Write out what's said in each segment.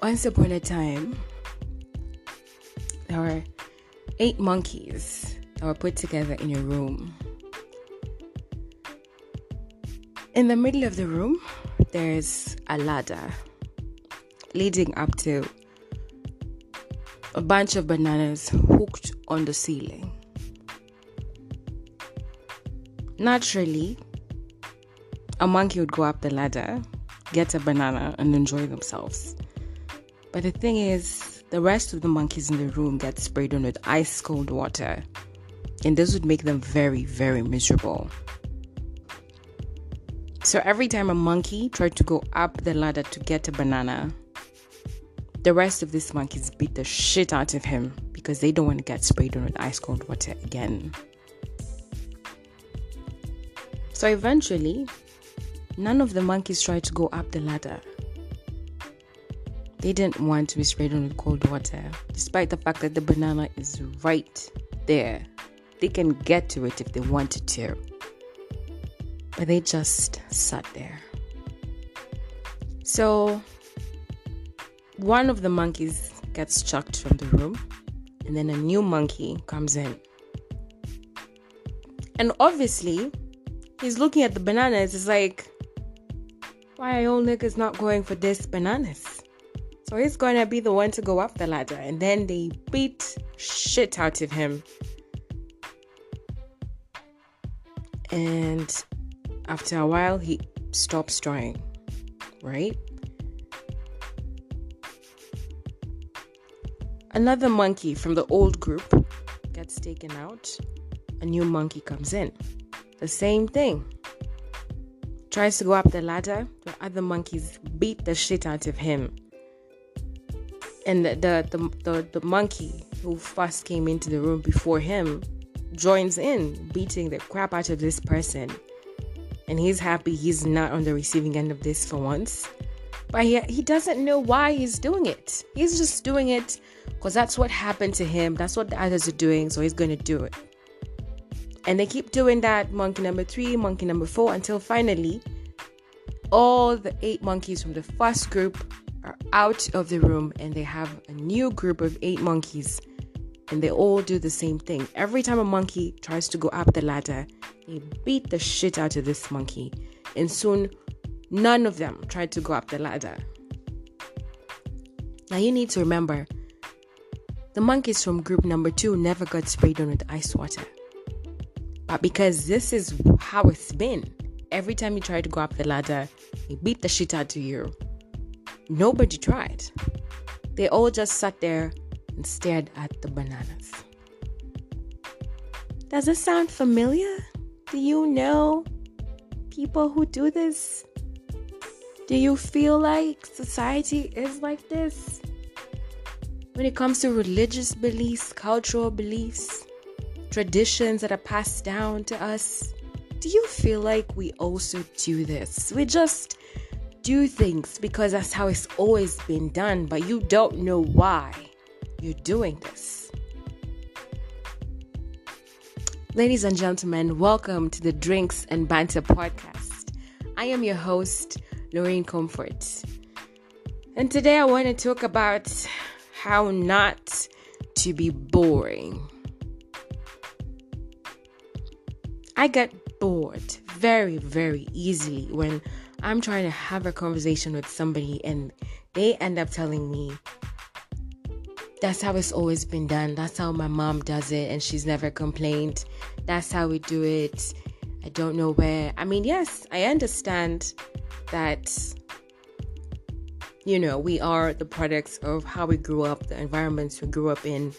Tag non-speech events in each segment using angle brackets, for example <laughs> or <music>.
Once upon a time, there were eight monkeys that were put together in a room. In the middle of the room, there's a ladder leading up to a bunch of bananas hooked on the ceiling. Naturally, a monkey would go up the ladder, get a banana, and enjoy themselves. But the thing is, the rest of the monkeys in the room get sprayed on with ice cold water, and this would make them very, very miserable. So every time a monkey tried to go up the ladder to get a banana, the rest of these monkeys beat the shit out of him because they don't want to get sprayed on with ice cold water again. So eventually, none of the monkeys tried to go up the ladder they didn't want to be sprayed on with cold water, despite the fact that the banana is right there. They can get to it if they wanted to. But they just sat there. So, one of the monkeys gets chucked from the room, and then a new monkey comes in. And obviously, he's looking at the bananas. It's like, why are old niggas not going for this bananas? So he's to be the one to go up the ladder. And then they beat shit out of him. And after a while, he stops trying, right? Another monkey from the old group gets taken out. A new monkey comes in. The same thing. Tries to go up the ladder. The other monkeys beat the shit out of him and the, the the, the, monkey who first came into the room before him joins in beating the crap out of this person. And he's happy he's not on the receiving end of this for once. But he, he doesn't know why he's doing it. He's just doing it because that's what happened to him. That's what the others are doing so he's going to do it. And they keep doing that monkey number three monkey number four until finally all the eight monkeys from the first group are out of the room and they have a new group of eight monkeys and they all do the same thing. Every time a monkey tries to go up the ladder, they beat the shit out of this monkey. And soon, none of them tried to go up the ladder. Now, you need to remember the monkeys from group number two never got sprayed on with ice water. But because this is how it's been, every time you try to go up the ladder, they beat the shit out of you Nobody tried. They all just sat there and stared at the bananas. Does this sound familiar? Do you know people who do this? Do you feel like society is like this? When it comes to religious beliefs, cultural beliefs, traditions that are passed down to us, do you feel like we also do this? We just do things because that's how it's always been done, but you don't know why you're doing this. Ladies and gentlemen, welcome to the Drinks and Banter podcast. I am your host, Lawreen Comfort. And today I want to talk about how not to be boring. I get bored very, very easily when I'm trying to have a conversation with somebody and they end up telling me that's how it's always been done. That's how my mom does it and she's never complained. That's how we do it. I don't know where. I mean, yes, I understand that you know, we are the products of how we grew up, the environments we grew up in,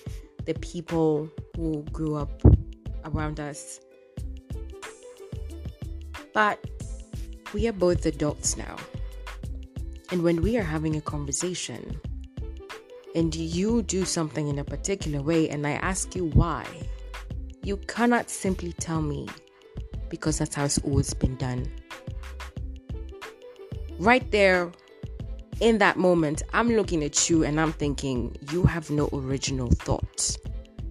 the people who grew up around us. But we are both adults now. And when we are having a conversation and you do something in a particular way and I ask you why, you cannot simply tell me because that's how it's always been done. Right there, in that moment, I'm looking at you and I'm thinking, you have no original thought.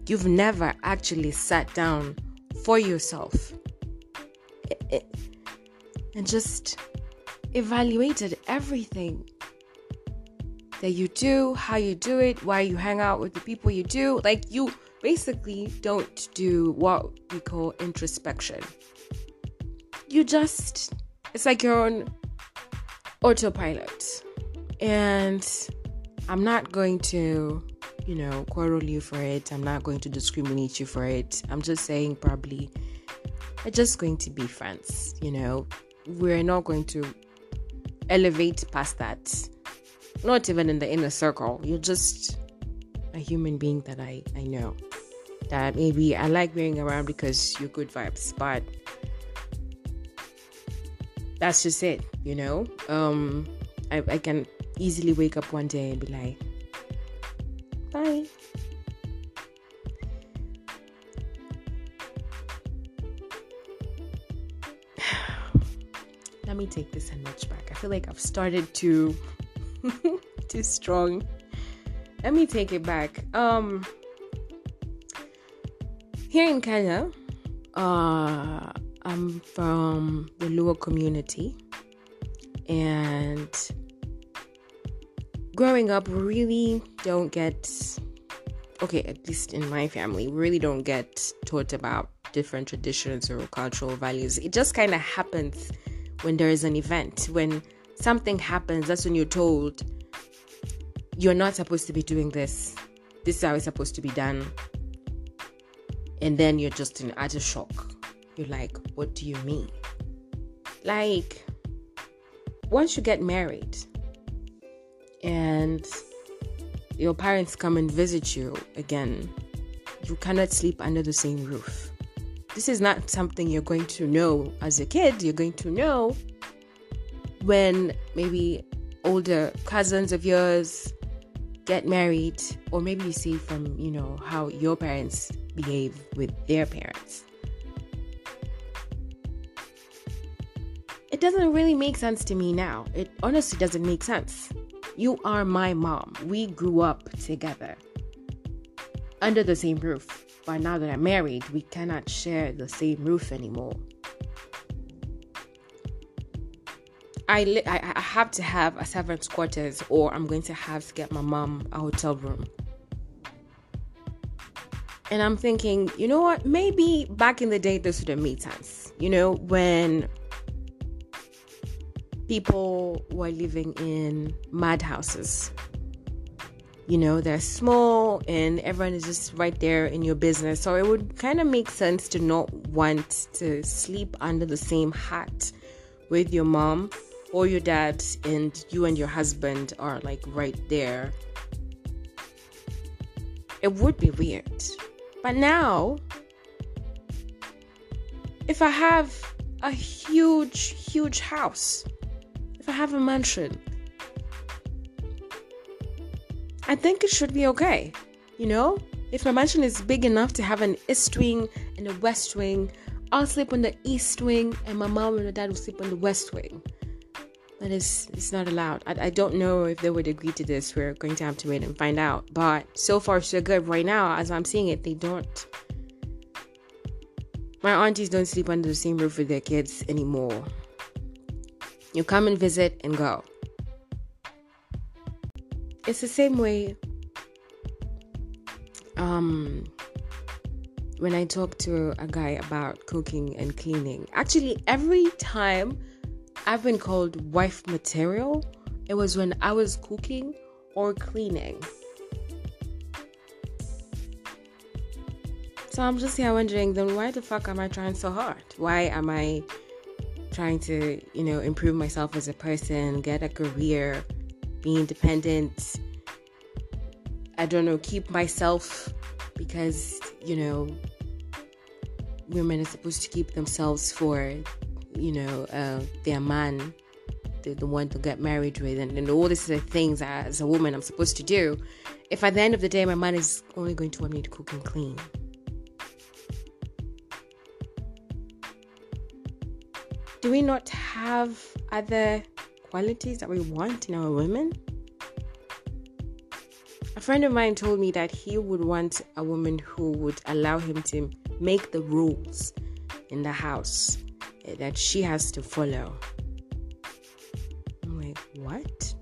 You've never actually sat down for yourself. And just evaluated everything. that you do, how you do it, why you hang out with the people you do. Like you basically don't do what we call introspection. You just, it's like you're on autopilot. And I'm not going to, you know, quarrel you for it. I'm not going to discriminate you for it. I'm just saying, probably, we're just going to be friends, you know. We're not going to elevate past that. Not even in the inner circle. You're just a human being that I, I know. That maybe I like being around because you're good vibes, but that's just it, you know? Um I, I can easily wake up one day and be like, bye. Me take this a notch back. I feel like I've started too <laughs> too strong. Let me take it back. Um here in Kenya, uh I'm from the Luo community and growing up really don't get okay at least in my family really don't get taught about different traditions or cultural values it just kind of happens when there is an event when something happens that's when you're told you're not supposed to be doing this. This is how it's supposed to be done. And then you're just in utter shock. You're like what do you mean? Like once you get married and your parents come and visit you again, you cannot sleep under the same roof. This is not something you're going to know as a kid. You're going to know when maybe older cousins of yours get married, or maybe you see from, you know, how your parents behave with their parents. It doesn't really make sense to me now. It honestly doesn't make sense. You are my mom. We grew up together under the same roof. But now that I'm married, we cannot share the same roof anymore. I, li- I, I have to have a servant's quarters, or I'm going to have to get my mom a hotel room. And I'm thinking, you know what? Maybe back in the day, this would have made sense. You know, when people were living in madhouses. You know, they're small and everyone is just right there in your business. So it would kind of make sense to not want to sleep under the same hat with your mom or your dad, and you and your husband are like right there. It would be weird. But now, if I have a huge, huge house, if I have a mansion, I think it should be okay. You know, if my mansion is big enough to have an east wing and a west wing, I'll sleep on the east wing, and my mom and my dad will sleep on the west wing. But it's it's not allowed. I, I don't know if they would agree to this. We're going to have to wait and find out. But so far so good. Right now, as I'm seeing it, they don't. My aunties don't sleep under the same roof with their kids anymore. You come and visit and go. It's the same way um, when I talk to a guy about cooking and cleaning. Actually, every time I've been called wife material, it was when I was cooking or cleaning. So I'm just here wondering then why the fuck am I trying so hard? Why am I trying to, you know, improve myself as a person, get a career, be independent. I don't know, keep myself because, you know, women are supposed to keep themselves for, you know, uh, their man, the, the one to get married with, and, and all these things as a woman I'm supposed to do. If at the end of the day my man is only going to want me to cook and clean, do we not have other qualities that we want in our women? A friend of mine told me that he would want a woman who would allow him to make the rules in the house eh, that she has to follow. I'm like, what?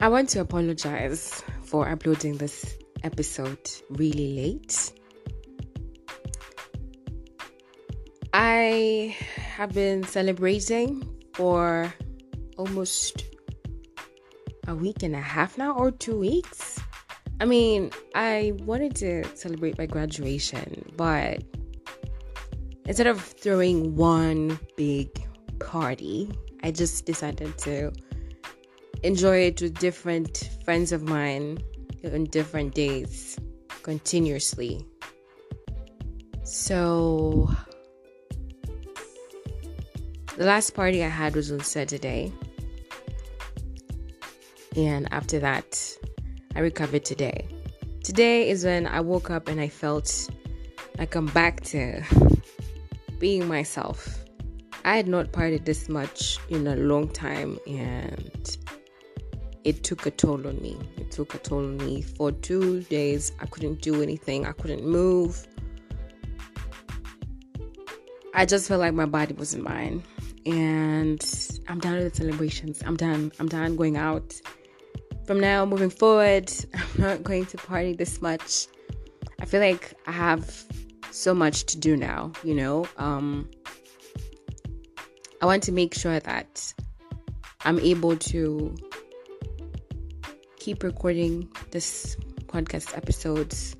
I want to apologize for uploading this episode really late. I have been celebrating for almost a week and a half now, or two weeks. I mean, I wanted to celebrate my graduation, but instead of throwing one big party, I just decided to enjoy it with different friends of mine on different days continuously. So, the last party I had was on Saturday. And after that, I recovered today. Today is when I woke up and I felt like I'm back to being myself. I had not partied this much in a long time and it took a toll on me. It took a toll on me. For two days, I couldn't do anything, I couldn't move. I just felt like my body wasn't mine. And I'm done with the celebrations. I'm done. I'm done going out. From now moving forward, <laughs> I'm not going to party this much. I feel like I have so much to do now, you know? Um, I want to make sure that I'm able to keep recording this podcast episodes,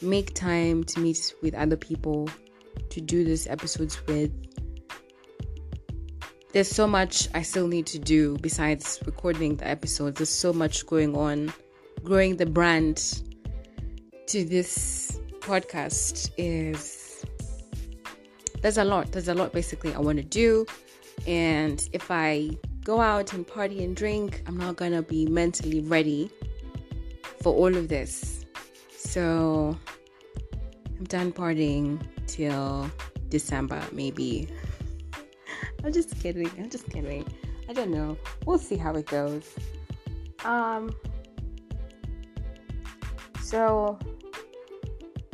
make time to meet with other people to do these episodes with. There's so much I still need to do besides recording the episodes. There's so much going on. Growing the brand to this podcast is there's a lot. There's a lot basically I want to do. And if I go out and party and drink, I'm not gonna be mentally ready for all of this. So I'm done partying till December, maybe. <laughs> I'm just kidding. I'm just kidding. I don't know. We'll see how it goes. Um. So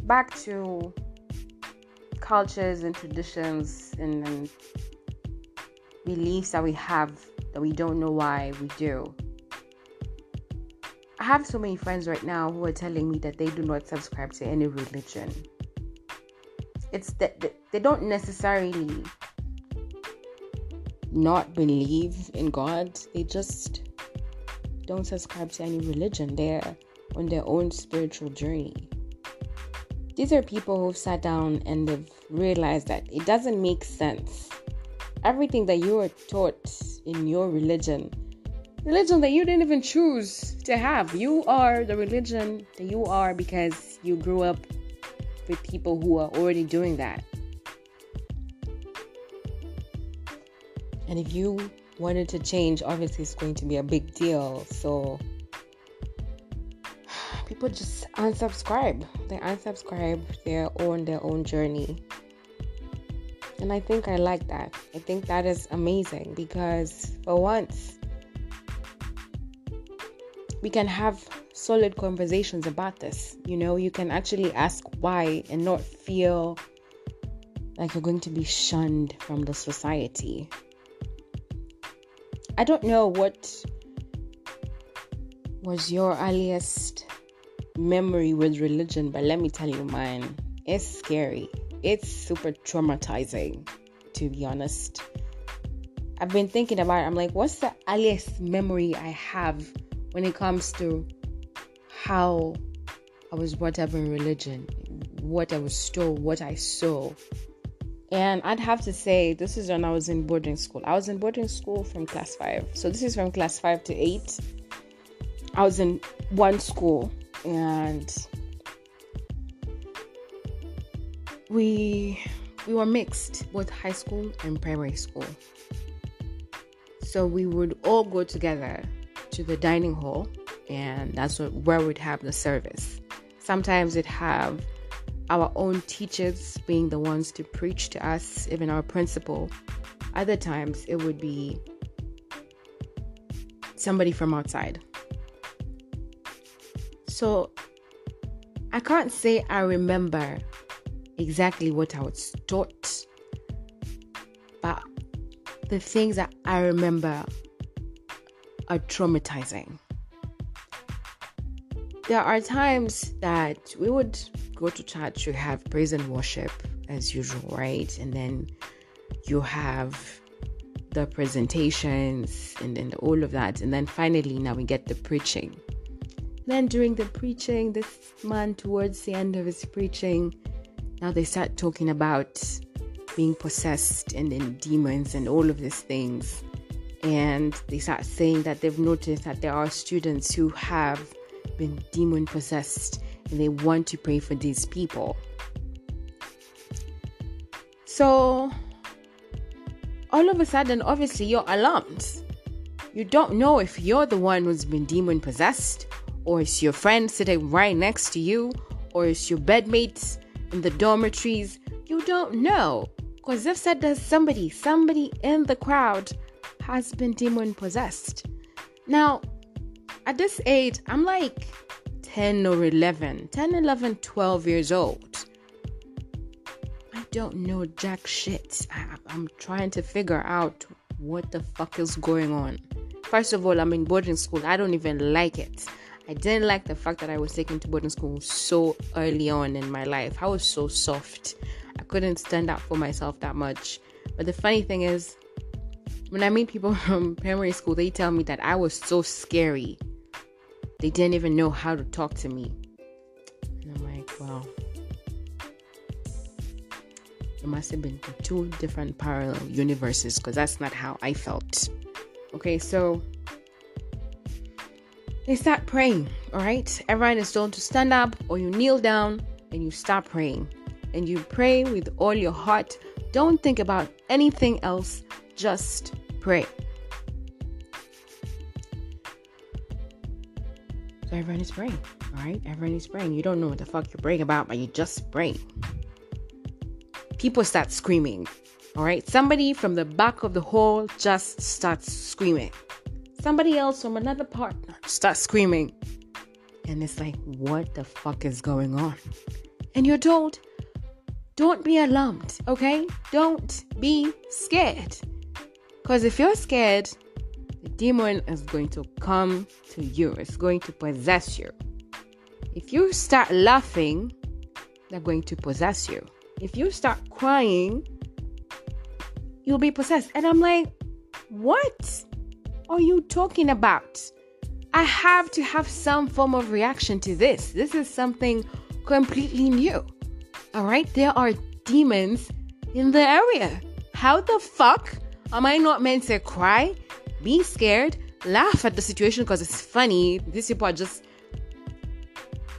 back to cultures and traditions and, and beliefs that we have that we don't know why we do. I have so many friends right now who are telling me that they do not subscribe to any religion. It's that they don't necessarily not believe in God, they just don't subscribe to any religion. They're on their own spiritual journey. These are people who've sat down and they've realized that it doesn't make sense. Everything that you are taught in your religion. Religion that you didn't even choose to have. You are the religion that you are because you grew up with people who are already doing that. And if you wanted to change, obviously it's going to be a big deal. So <sighs> people just unsubscribe. They unsubscribe. They're on their own journey. And I think I like that. I think that is amazing because for once, we can have solid conversations about this. You know, you can actually ask why and not feel like you're going to be shunned from the society. I don't know what was your earliest memory with religion, but let me tell you mine. It's scary it's super traumatizing, to be honest. I've been thinking about it. I'm like, what's the earliest memory I have when it comes to how I was brought up in religion, what I was told, what I saw? And I'd have to say, this is when I was in boarding school. I was in boarding school from class five. So this is from class five to eight. I was in one school and we we were mixed both high school and primary school so we would all go together to the dining hall and that's where we'd have the service sometimes we'd have our own teachers being the ones to preach to us even our principal other times it would be somebody from outside so i can't say i remember exactly what I was taught. But the things that I remember are traumatizing. there are times that we would go to church you have praise and worship as usual, right? And then you have the presentations and then all of that. And then finally, now we get the preaching. Then during the preaching, this man, towards the end of his preaching, now they start talking about being possessed and then demons and all of these things. And they start saying that they've noticed that there are students who have been demon possessed they want to pray for these people. So, all of a sudden, obviously, you're alarmed. You don't know if you're the one who's been demon possessed, or it's your friend sitting right next to you, or it's your bedmates in the dormitories. You don't know. Because they've said there's somebody, somebody in the crowd has been demon possessed. Now, at this age, I'm like 10 or 11, 10, 11, 12 years old. I don't know jack shit. I, I'm trying to figure out what the fuck is going on. First of all, I'm in boarding school. I don't even like it. I didn't like the fact that I was taken to boarding school so early on in my life. I was so soft. I couldn't stand up for myself that much. But the funny thing is, when I meet people <laughs> from primary school, they tell me that I was so scary. They didn't even know how to talk to me. And I'm like, wow. It must have been two different parallel universes because that's not how I felt. Okay, so they start praying, all right? Everyone is told to stand up or you kneel down and you start praying. And you pray with all your heart. Don't think about anything else, just pray. So praying. All right, is praying. You don't know what the fuck you're praying about, but you just spray. People start screaming. All right, somebody from the back of the hall just starts screaming. Somebody else from another partner starts screaming. And it's like, what the fuck is going on? And you're told, don't be alarmed, okay? Don't be scared. Because if you're scared, the demon is going to come to you, it's going to possess you. If you start laughing, they're going to possess you. If you start crying, you'll be possessed. And I'm like, what are you talking about? I have to have some form of reaction to this. This is something completely new. All right, there are demons in the area. How the fuck am I not meant to cry? Be scared, laugh at the situation because it's funny. These people are just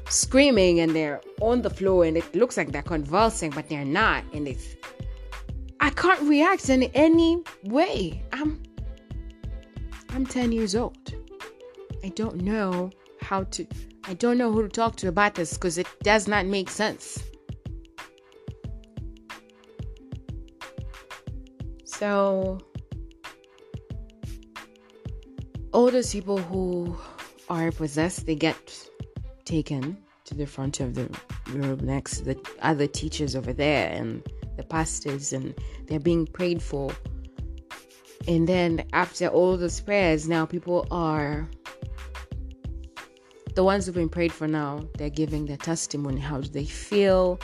screaming and they're on the floor and it looks like they're convulsing, but they're not. And it's I can't react in any way. I'm I'm 10 years old. I don't know how to I don't know who to talk to about this because it does not make sense. So all those people who are possessed, they get taken to the front of the room next to the other teachers over there and the pastors, and they're being prayed for. And then after all those prayers, now people are the ones who've been prayed for now, they're giving their testimony. How do they feel?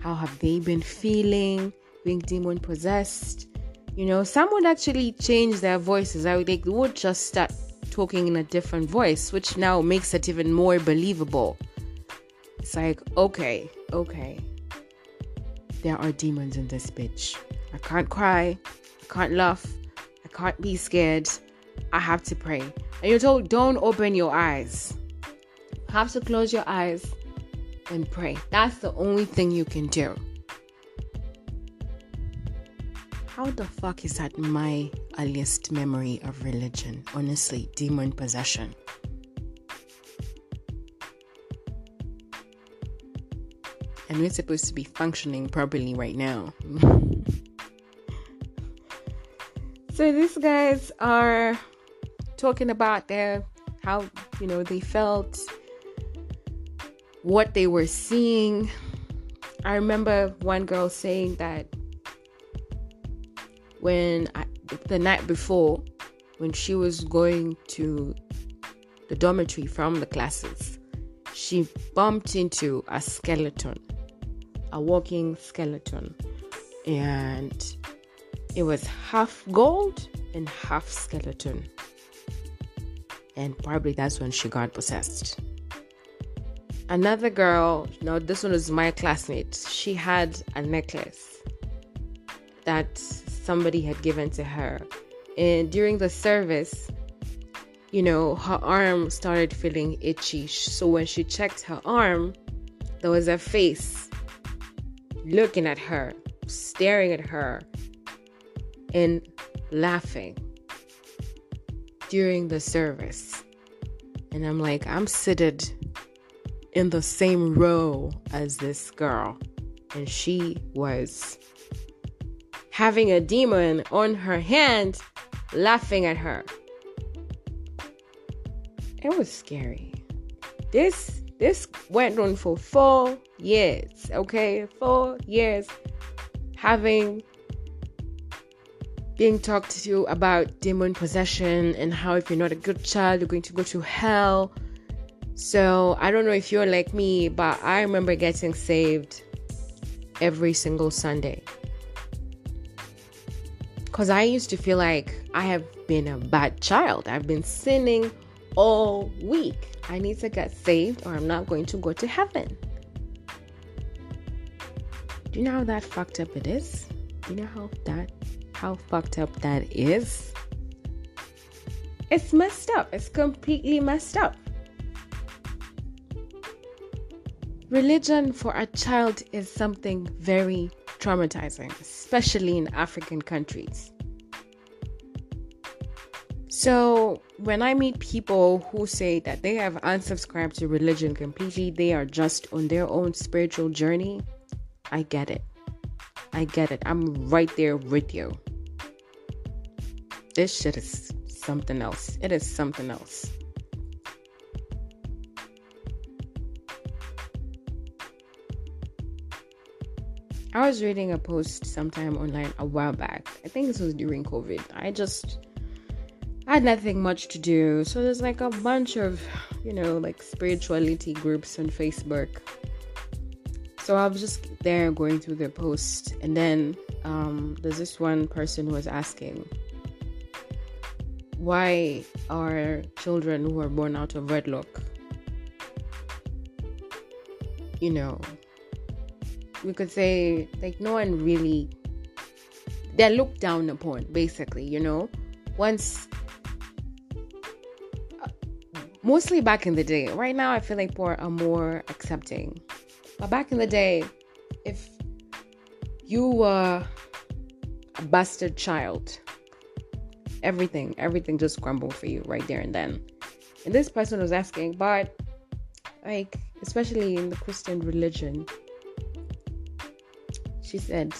How have they been feeling? Being demon possessed? You know, some would actually change their voices. I would, they would just start talking in a different voice, which now makes it even more believable. It's like, okay, okay, there are demons in this bitch. I can't cry, I can't laugh, I can't be scared. I have to pray. And you're told, don't open your eyes. You have to close your eyes and pray. That's the only thing you can do. How the fuck is that my earliest memory of religion? Honestly, demon possession. And we're supposed to be functioning properly right now. <laughs> so these guys are talking about their how you know they felt what they were seeing. I remember one girl saying that when I, the night before, when she was going to the dormitory from the classes, she bumped into a skeleton, a walking skeleton, and it was half gold and half skeleton. And probably that's when she got possessed. Another girl, now this one was my classmate, she had a necklace that somebody had given to her. And during the service, you know, her arm started feeling itchy. So when she checked her arm, there was a face looking at her, staring at her, and laughing during the service. And I'm like, I'm seated in the same row as this girl. And she was having a demon on her hand laughing at her. It was scary. This this went on for four years, okay? Four years having being talked to about demon possession and how if you're not a good child, you're going to go to hell. So I don't know if you're like me, but I remember getting saved every single Sunday. Because I used to feel like I have been a bad child. I've been sinning all week. I need to get saved or I'm not going to go to heaven. Do you know how that fucked up it is? Do you know how that how fucked up that is? It's messed up. It's completely messed up. Religion for a child is something very traumatizing, especially in African countries. So, when I meet people who say that they have unsubscribed to religion completely, they are just on their own spiritual journey, I get it. I get it. I'm right there with you. This shit is something else. It is something else. I was reading a post sometime online a while back. I think this was during COVID. I just had nothing much to do. So there's like a bunch of, you know, like spirituality groups on Facebook. So I was just there going through their post and then um, there's this one person who was asking why are children who are born out of wedlock you know we could say like no one really they're looked down upon basically you know? Once uh, mostly back in the day right now i feel like people are more accepting. But back in the day if you were a bastard child everything everything just crumbled for you right there and then. And this person was asking but like especially in the christian religion she said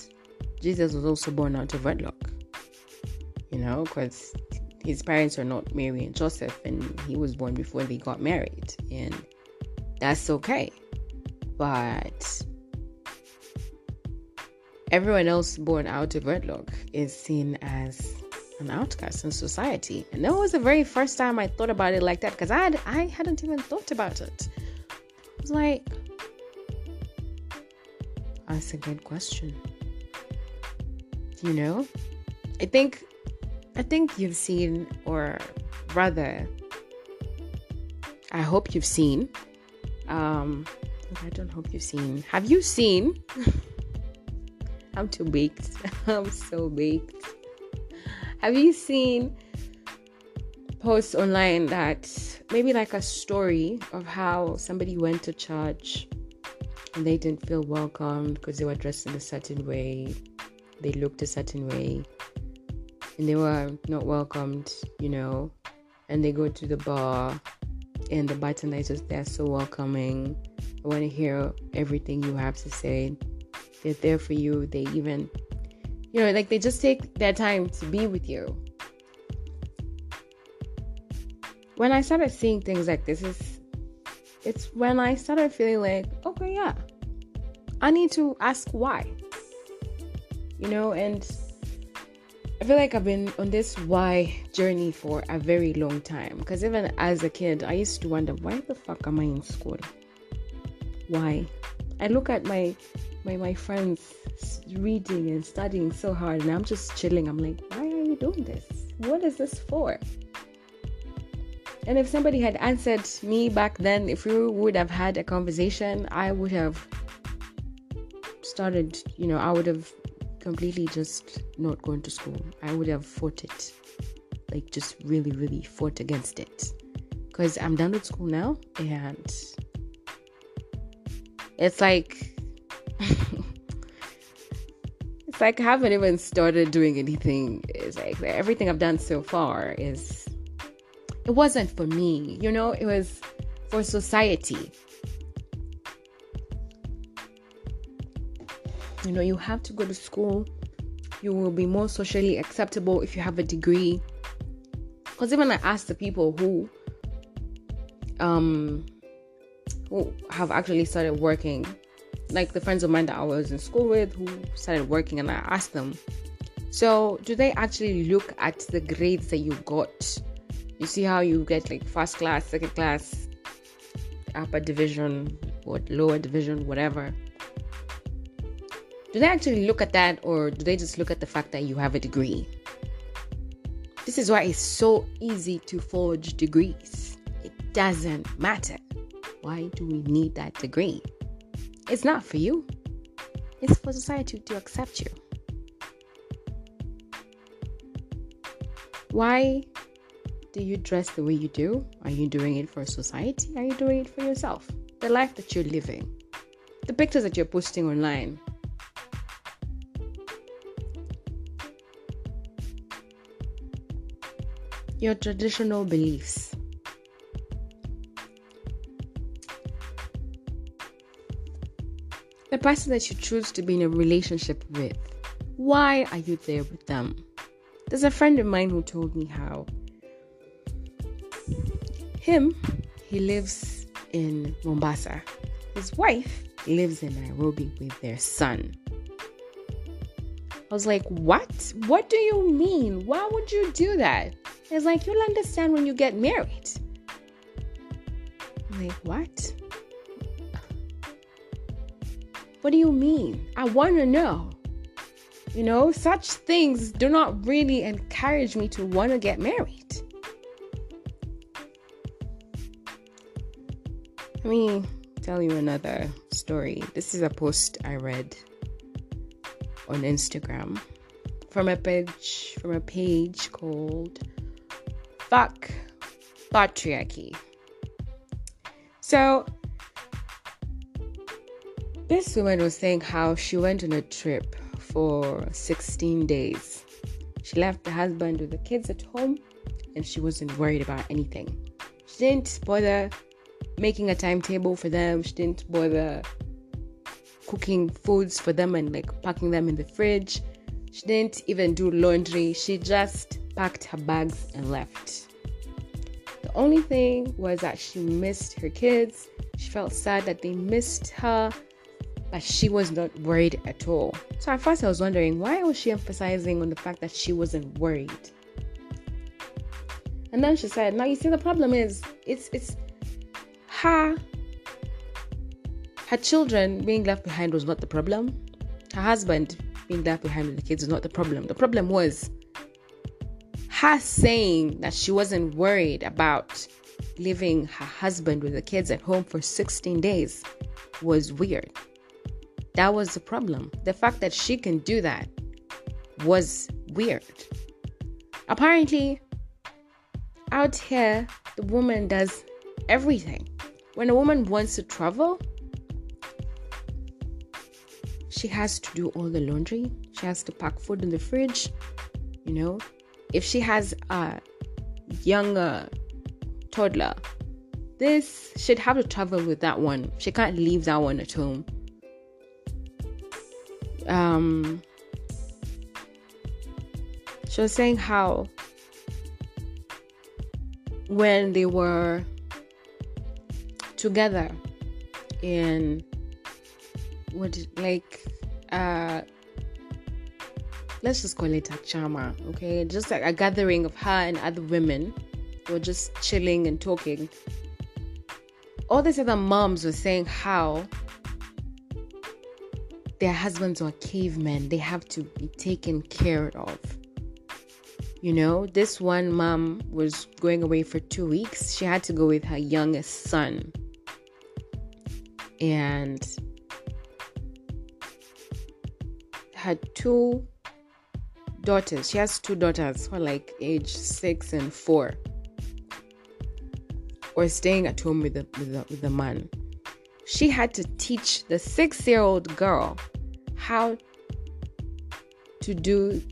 Jesus was also born out of wedlock. You know, because his parents are not Mary and Joseph, and he was born before they got married, and that's okay. But everyone else born out of wedlock is seen as an outcast in society, and that was the very first time I thought about it like that because I had, I hadn't even thought about it. I was like, that's a good question. You know, I think I think you've seen, or rather, I hope you've seen. Um, I don't hope you've seen. Have you seen? I'm too baked. I'm so baked. Have you seen posts online that maybe like a story of how somebody went to church and they didn't feel welcomed because they were dressed in a certain way, they looked a certain way, and they were not welcomed, you know. And they go to the bar, and the bartender is just there so welcoming. I want to hear everything you have to say. They're there for you. They even, you know, like they just take their time to be with you. When I started seeing things like this, is it's when I started feeling like, okay, yeah, I need to ask why. You know, and I feel like I've been on this why journey for a very long time. Because even as a kid, I used to wonder, why the fuck am I in school? Why? I look at my my my friends reading and studying so hard and I'm just chilling. I'm like, why are you doing this? What is this for? And if somebody had answered me back then, if we would have had a conversation, I would have started, you know, I would have completely just not gone to school. I would have fought it. Like, just really, really fought against it. Because I'm done with school now and it's like, <laughs> it's like I haven't even started doing anything. It's like everything I've done so far is it wasn't for me, you know, it was for society. You know, you have to go to school. You will be more socially acceptable if you have a degree. Because even I asked the people who um who have actually started working, like the friends of mine that I was in school with who started working, and I asked them, so do they actually look at the grades that you got you see how you get like first class, second class, upper division, or lower division, whatever. Do they actually look at that or do they just look at the fact that you have a degree? This is why it's so easy to forge degrees. It doesn't matter. Why do we need that degree? It's not for you, it's for society to accept you. Why do you dress the way you do? Are you doing it for society? Are you doing it for yourself? The life that you're living, the pictures that you're posting online. Your traditional beliefs. The person that you choose to be in a relationship with. Why are you there with them? There's a friend of mine who told me how him, he lives in Mombasa. His wife lives in Nairobi with their son. I was like, What? What do you mean? Why would you do that? It's like, You'll understand when you get married. I'm like, What? What do you mean? I want to know. You know, such things do not really encourage me to want to get married. Let me tell you another story. This is a post I read on Instagram from a page from a page called Fuck Patriarchy. So this woman was saying how she went on a trip for 16 days. She left the husband with the kids at home and she wasn't worried about anything. She didn't bother making a timetable for them. She didn't bother cooking foods for them and like packing them in the fridge. She didn't even do laundry. She just packed her bags and left. The only thing was that she missed her kids. She felt sad that they missed her, but she was not worried at all. So at first I was wondering why was she emphasizing on the fact that she wasn't worried? And then she said, "Now you see the problem is it's it's her her children being left behind was not the problem. Her husband being left behind with the kids was not the problem. The problem was her saying that she wasn't worried about leaving her husband with the kids at home for 16 days was weird. That was the problem. The fact that she can do that was weird. Apparently, out here, the woman does everything. When a woman wants to travel, she has to do all the laundry. She has to pack food in the fridge. You know, if she has a younger toddler, this she'd have to travel with that one. She can't leave that one at home. Um, she was saying how when they were together in what like uh let's just call it a chama okay just like a gathering of her and other women who are just chilling and talking all these other moms were saying how their husbands are cavemen, they have to be taken care of. You know, this one mom was going away for two weeks. She had to go with her youngest son. And had two daughters. She has two daughters who are like age six and four. Or staying at home with the, with the, with the man. She had to teach the six year old girl how to do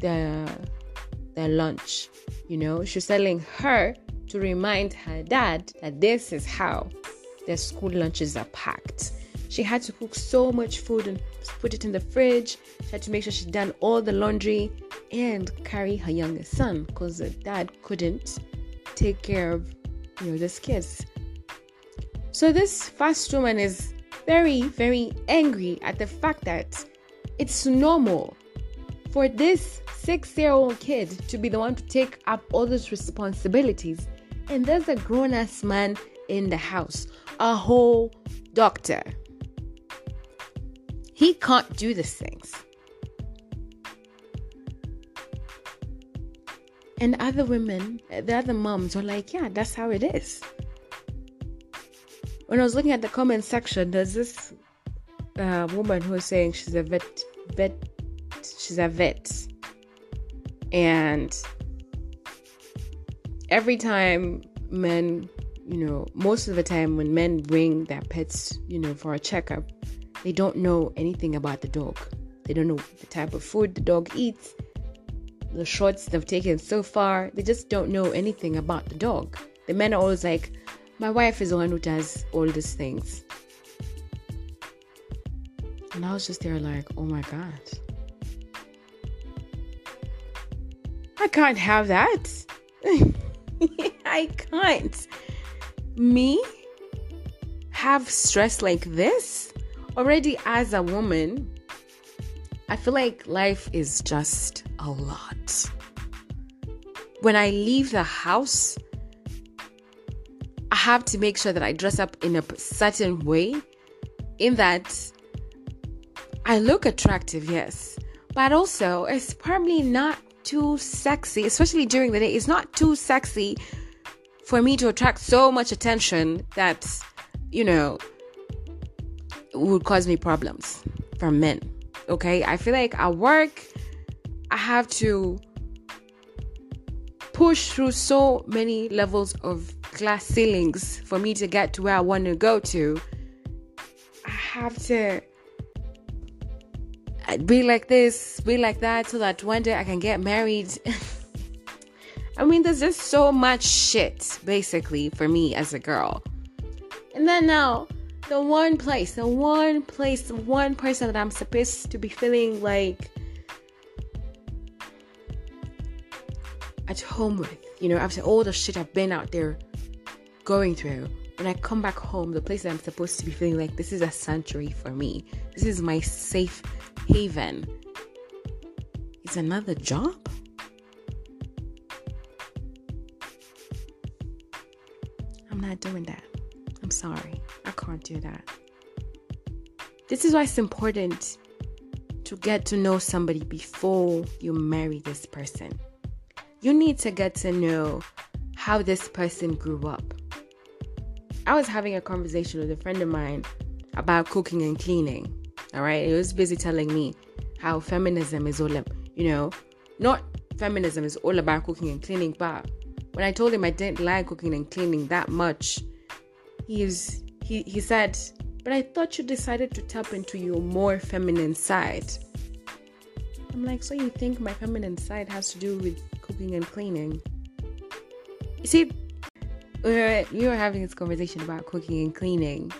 the their lunch. You know, she's telling her to remind her dad that this is how their school lunches are packed. She had to cook so much food and put it in the fridge. She had to make sure she'd done all the laundry and carry her youngest son because the dad couldn't take care of, you know, this kids. So this fast woman is very, very angry at the fact that it's normal for this six year old kid to be the one to take up all those responsibilities. And there's a grown ass man in the house, a whole doctor. He can't do these things. And other women, the other moms are like, yeah, that's how it is. When I was looking at the comment section, there's this uh, woman who was saying she's a vet, vet, she's a vet and every time men, you know, most of the time when men bring their pets, you know, for a checkup, they don't know anything about the dog. They don't know the type of food the dog eats, the shots they've taken so far. They just don't know anything about the dog. The men are always like, my wife is the one who does all these things. And I was just there like, oh my God. I can't have that. <laughs> I can't. Me have stress like this already as a woman. I feel like life is just a lot. When I leave the house, I have to make sure that I dress up in a certain way, in that I look attractive, yes, but also it's probably not too sexy, especially during the day. It's not too sexy for me to attract so much attention that, you know, would cause me problems from men. Okay? I feel like at work, I have to push through so many levels of glass ceilings for me to get to where I want to go to. I have to be like this, be like that, so that one day I can get married. <laughs> I mean, there's just so much shit, basically, for me as a girl. And then now, the one place, the one place, the one person that I'm supposed to be feeling like at home with, you know, after all the shit I've been out there going through, when I come back home, the place that I'm supposed to be feeling like this is a sanctuary for me, this is my safe haven is another job? I'm not doing that. I'm sorry. I can't do that. This is why it's important to get to know somebody before you marry this person. You need to get to know how this person grew up. I was having a conversation with a friend of mine about cooking and cleaning. All right. He was busy telling me how feminism is all, about, you know, not feminism is all about cooking and cleaning, but when I told him I didn't like cooking and cleaning that much, he's he he said, "But I thought you decided to tap into your more feminine side." I'm like, "So you think my feminine side has to do with cooking and cleaning?" You see, we were, we were having this conversation about cooking and cleaning,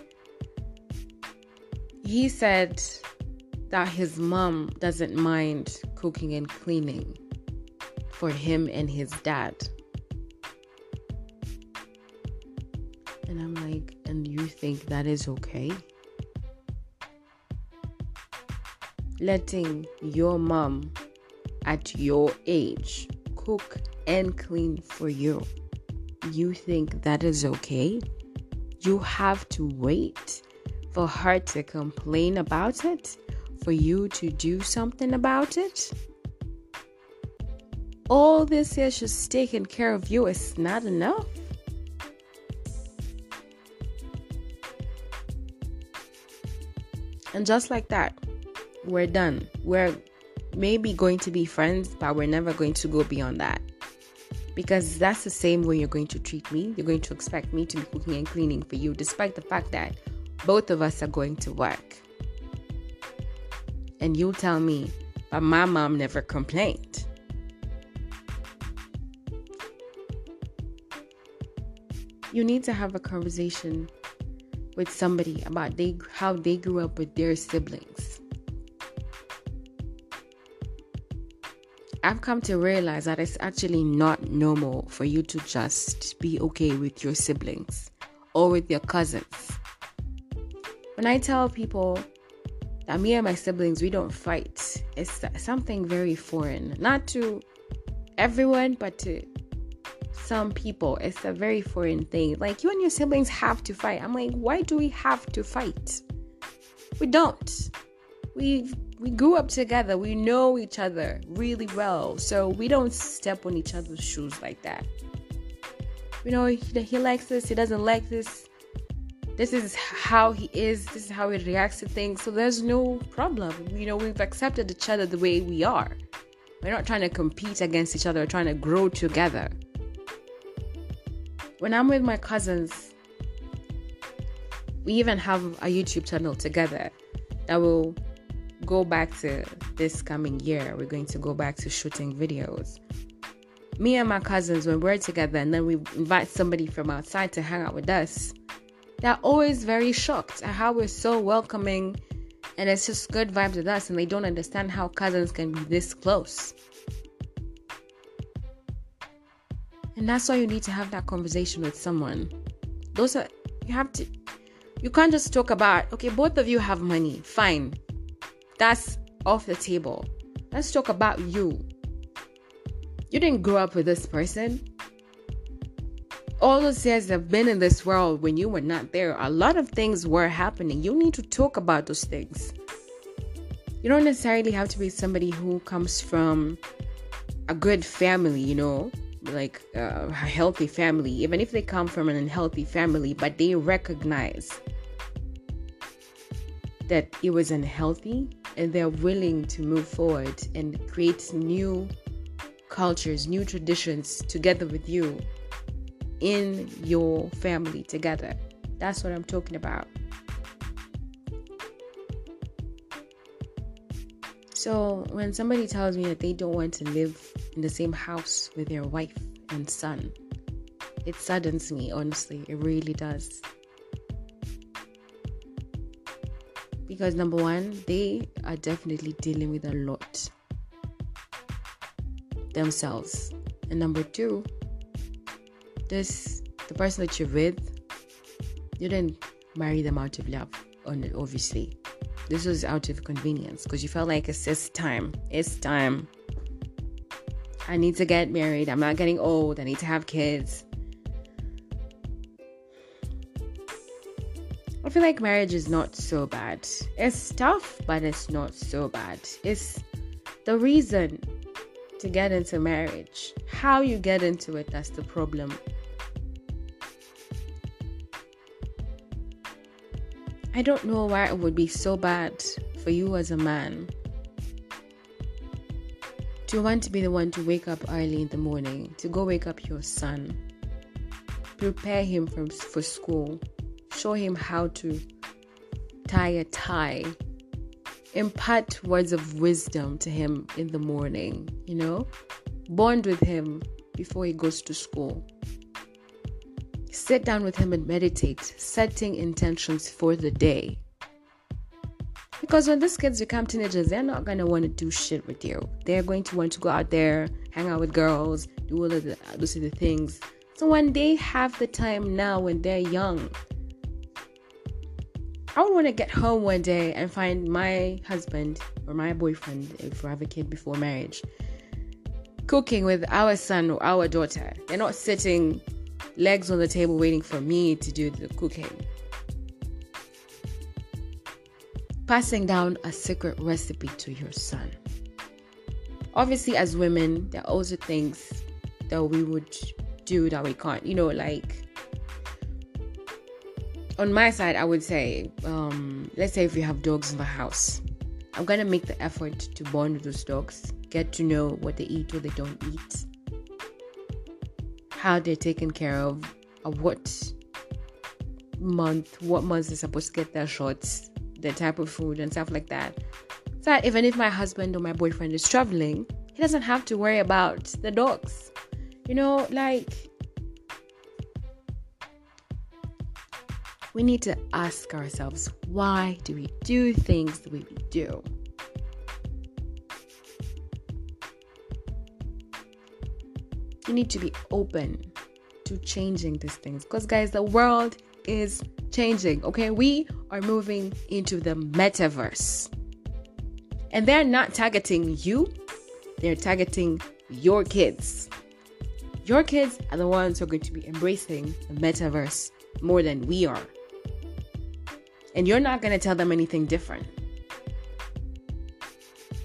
he said that his mom doesn't mind cooking and cleaning for him and his dad. You think that is okay? Letting your mom at your age cook and clean for you. You think that is okay? you have to wait for her to complain about it, for you to do something about it. All this is just taking care of you is not enough. And just like that, we're done. We're maybe going to be friends, but we're never going to go beyond that. Because that's the same way you're going to treat me. You're going to expect me to be cooking and cleaning for you, despite the fact that both of us are going to work. And you'll tell me, but my mom never complained. You need to have a conversation with somebody about they how they grew up with their siblings. I've come to realize that it's actually not normal for you to just be okay with your siblings or with your cousins. When I tell people that me and my siblings we don't fight, it's something very foreign. Not to everyone, but to some people, it's a very foreign thing. Like, you and your siblings have to fight. I'm like, why do we have to fight? We don't. We we grew up together. We know each other really well. So we don't step on each other's shoes like that. You know, he, he likes this, he doesn't like this. This is how he is. This is how he reacts to things. So there's no problem. You know, we've accepted each other the way we are. We're not trying to compete against each other, we're trying to grow together when I'm with my cousins, we even have a YouTube channel together that will go back to this coming year. We're going to go back to shooting videos. Me and my cousins, when we're together and then we invite somebody from outside to hang out with us, they're always very shocked at how we're so welcoming and it's just good vibes with us and they don't understand how cousins can be this close. And that's why you need to have that conversation with someone. Those are, you have to, you can't just talk about, okay, both of you have money. Fine. That's off the table. Let's talk about you. You didn't grow up with this person. All those years have been in this world when you were not there. A lot of things were happening. You need to talk about those things. You don't necessarily have to be somebody who comes from a good family, you know like uh, a healthy family, even if they come from an unhealthy family, but they recognize that it was unhealthy and they're willing to move forward and create new cultures, new traditions together with you in your family together. That's what I'm talking about. So, when somebody tells me that they don't want to live in the same house with their wife and son. It saddens me, honestly. It really does. Because number one, they are definitely dealing with a lot themselves. And number two, this the person that you're with, you didn't marry them out of love, obviously. This was out of convenience because you felt like it's just time. It's time I need to get married. I'm not getting old. I need to have kids. I feel like marriage is not so bad. It's tough, but it's not so bad. It's the reason to get into marriage. How you get into it, that's the problem. I don't know why it would be so bad for you as a man to want to be the one to wake up early in the morning, to go wake up your son, prepare him from, for school, show him how to tie a tie, impart words of wisdom to him in the morning, you know, bond with him before he goes to school. Sit down with him and meditate, setting intentions for the day. Because when these kids become teenagers, they're not gonna want to do shit with you. They're going to want to go out there, hang out with girls, do all of the uh, those are the things. So when they have the time now when they're young, I would want to get home one day and find my husband or my boyfriend, if we have a kid before marriage, cooking with our son or our daughter. They're not sitting legs on the table waiting for me to do the cooking. Passing down a secret recipe to your son. Obviously, as women, there are also things that we would do that we can't. You know, like on my side, I would say, um, let's say if you have dogs in the house, I'm gonna make the effort to bond with those dogs, get to know what they eat, what they don't eat, how they're taken care of, of what month, what months they're supposed to get their shots, the type of food and stuff like that. So that even if my husband or my boyfriend is traveling, he doesn't have to worry about the dogs. You know, like we need to ask ourselves why do we do things the way we do? You need to be open to changing these things because, guys, the world is changing. Okay, we are moving into the metaverse, and they're not targeting you, they're targeting your kids. Your kids are the ones who are going to be embracing the metaverse more than we are. And you're not going to tell them anything different.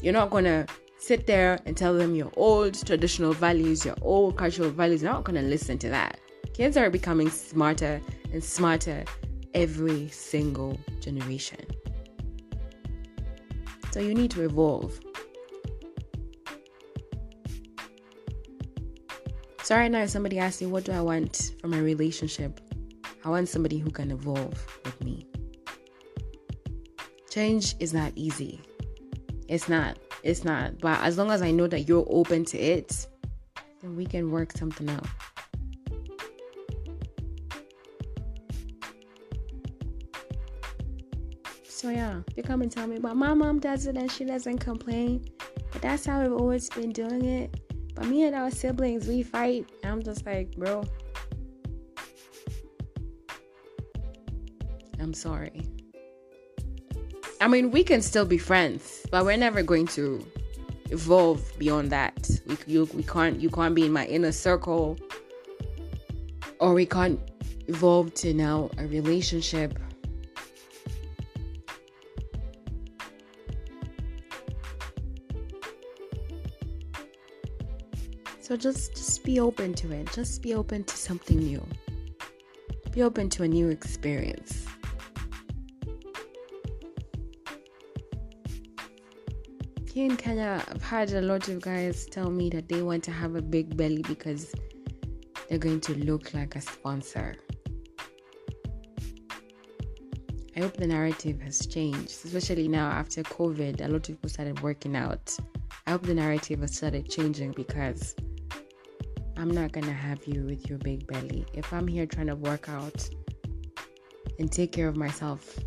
You're not going to sit there and tell them your old traditional values, your old cultural values. You're not going to listen to that. Kids are becoming smarter and smarter every single generation. So you need to evolve. So right now, if somebody asks me, what do I want from a relationship? I want somebody who can evolve with me. Change is not easy. It's not. It's not. But as long as I know that you're open to it, then we can work something out. So yeah, you come and tell me, but my mom does it and she doesn't complain. But that's how we've always been doing it. But me and our siblings, we fight. I'm just like, bro. I'm sorry. I mean, we can still be friends, but we're never going to evolve beyond that. We you, we can't you can't be in my inner circle, or we can't evolve to now a relationship. So just just be open to it. Just be open to something new. Be open to a new experience. Here in Kenya, I've had a lot of guys tell me that they want to have a big belly because they're going to look like a sponsor. I hope the narrative has changed, especially now after COVID. A lot of people started working out. I hope the narrative has started changing because I'm not gonna have you with your big belly. If I'm here trying to work out and take care of myself,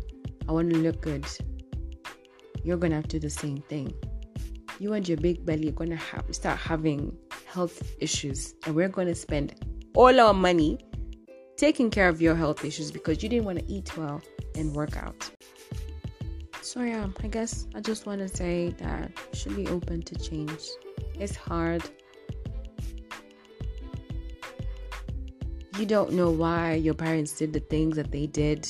I want to look good. You're gonna have to do the same thing you and your big belly are to have, start having health issues. And we're to spend all our money taking care of your health issues because you didn't want to eat well and work out. So, yeah, I guess I just want to say that you should be open to change. It's hard. You don't know why your parents did the things that they did.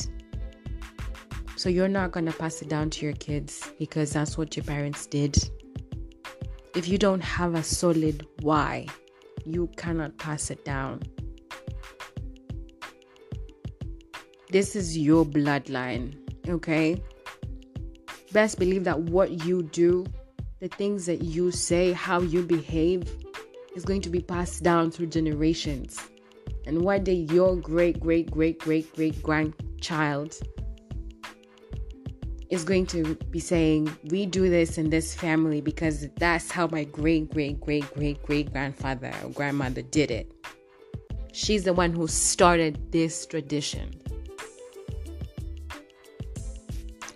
So, you're not going to pass it down to your kids because that's what your parents did if you don't have a solid why, you cannot pass it down. This is your bloodline, okay? Best believe that what you do, the things that you say, how you behave, is going to be passed down through generations. And one day, your great, great, great, great, great grandchild is going to be saying, We do this in this family because that's how my great, great, great, great, great grandfather or grandmother did it. She's the one who started this tradition.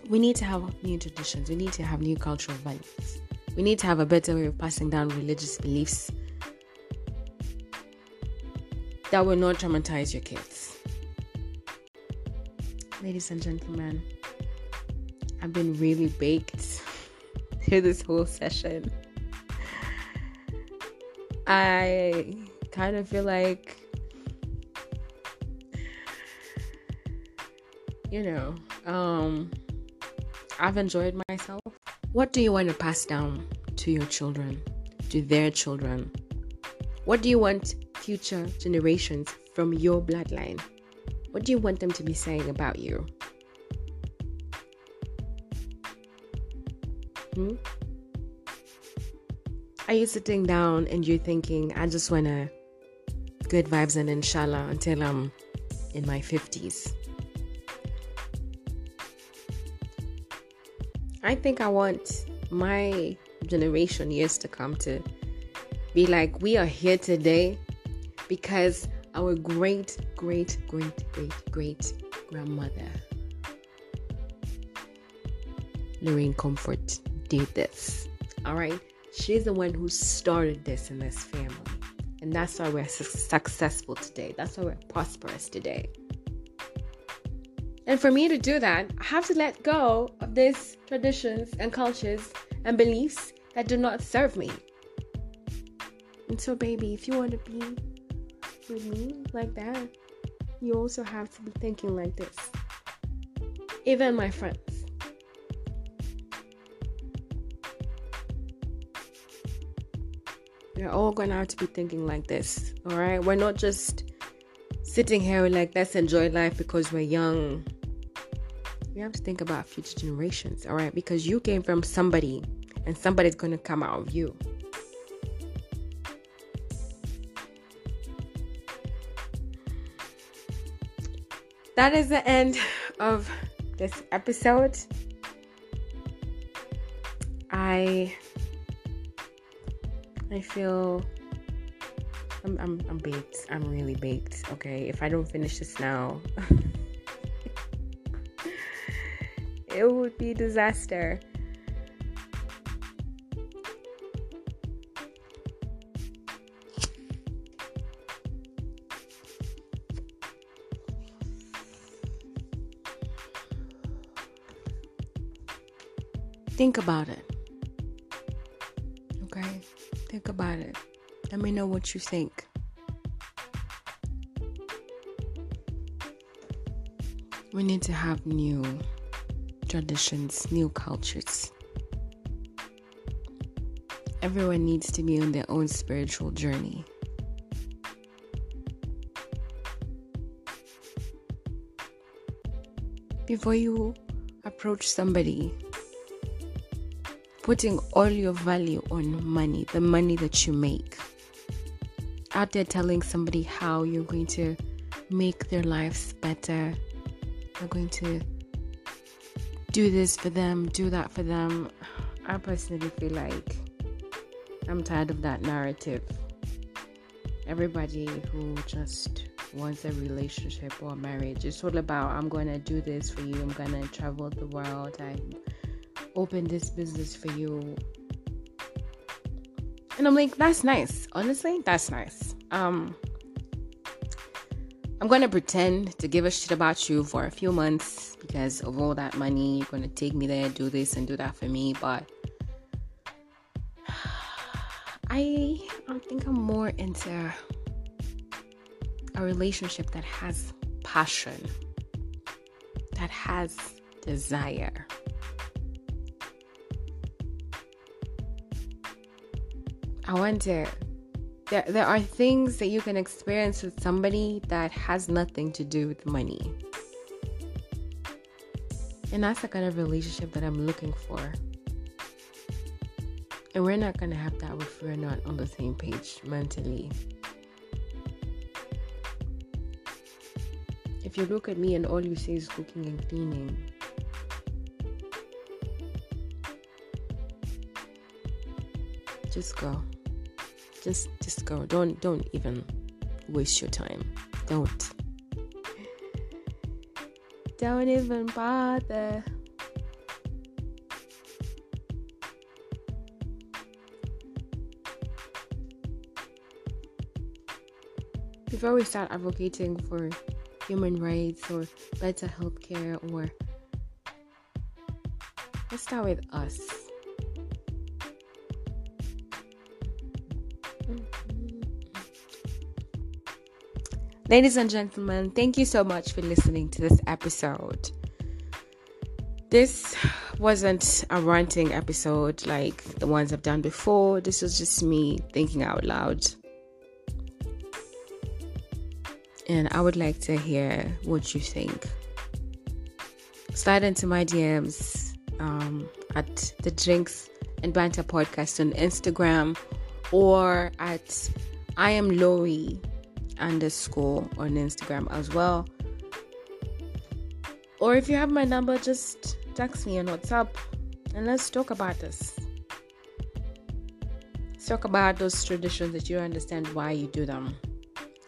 We need to have new traditions, we need to have new cultural values, we need to have a better way of passing down religious beliefs that will not traumatize your kids. Ladies and gentlemen, I've been really baked through this whole session. I kind of feel like, you know, um, I've enjoyed myself. What do you want to pass down to your children, to their children? What do you want future generations from your bloodline? What do you want them to be saying about you? Hmm? Are you sitting down and you're thinking, I just want to good vibes and inshallah until I'm in my 50s? I think I want my generation years to come to be like, we are here today because our great, great, great, great, great grandmother, Lawreen Comfort, did this. All right. She's the one who started this in this family. And that's why we're su- successful today. That's why we're prosperous today. And for me to do that, I have to let go of these traditions and cultures and beliefs that do not serve me. And so, baby, if you want to be with me like that, you also have to be thinking like this. Even my friends. We're all going to have to be thinking like this, all right? We're not just sitting here like, let's enjoy life because we're young. We have to think about future generations, all right? Because you came from somebody and somebody's going to come out of you. That is the end of this episode. I I feel I'm, I'm I'm baked. I'm really baked. Okay, if I don't finish this now, <laughs> it would be disaster. Think about it. Okay? Think about it. Let me know what you think. We need to have new traditions, new cultures. Everyone needs to be on their own spiritual journey. Before you approach somebody putting all your value on money, the money that you make. Out there telling somebody how you're going to make their lives better, you're going to do this for them, do that for them. I personally feel like I'm tired of that narrative. Everybody who just wants a relationship or marriage, it's all about I'm going to do this for you, I'm going to travel the world, I open this business for you. And I'm like, that's nice. Honestly, that's nice. Um I'm gonna pretend to give a shit about you for a few months because of all that money. You're gonna take me there, do this and do that for me, but <sighs> I I think I'm more into a relationship that has passion, that has desire. I wonder there there are things that you can experience with somebody that has nothing to do with money. And that's the kind of relationship that I'm looking for. And we're not gonna have that if we're not on the same page mentally. If you look at me and all you say is cooking and cleaning, just go just just go. Don't don't even waste your time. Don't. Don't even bother. Before we start advocating for human rights or better healthcare or let's start with us Ladies and gentlemen, thank you so much for listening to this episode. this wasn't a ranting episode like the ones I've done before. This was just me thinking out loud. And I would like to hear what you think. Slide into my DMs um, at the Drinks and Banter podcast on Instagram or at I am Lawwy underscore on Instagram as well. Or if you have my number, just text me on WhatsApp and let's talk about this. Let's talk about those traditions that you understand why you do them.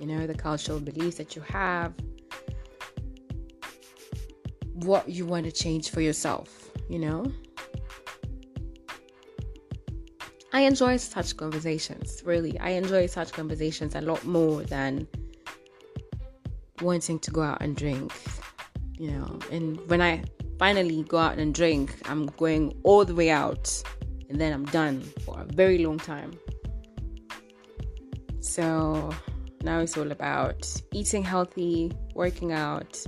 You know, the cultural beliefs that you have, what you want to change for yourself, you know? I enjoy such conversations, really. I enjoy such conversations a lot more than wanting to go out and drink, you know. And when I finally go out and drink, I'm going all the way out and then I'm done for a very long time. So now it's all about eating healthy, working out,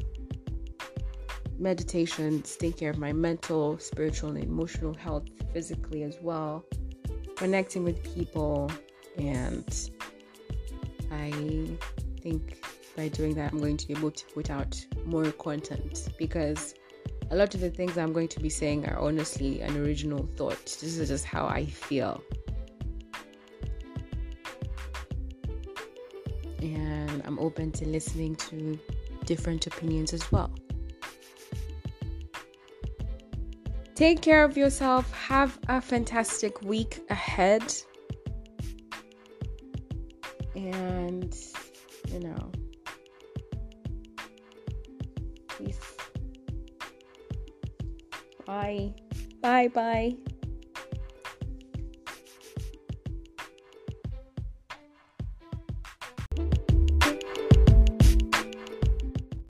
meditation, taking care of my mental, spiritual, and emotional health physically as well connecting with people and I think by doing that I'm going to be able to put out more content because a lot of the things I'm going to be saying are honestly an original thought. This is just how I feel. And I'm open to listening to different opinions as well. Take care of yourself. Have a fantastic week ahead. And, you know, peace. Bye. Bye bye.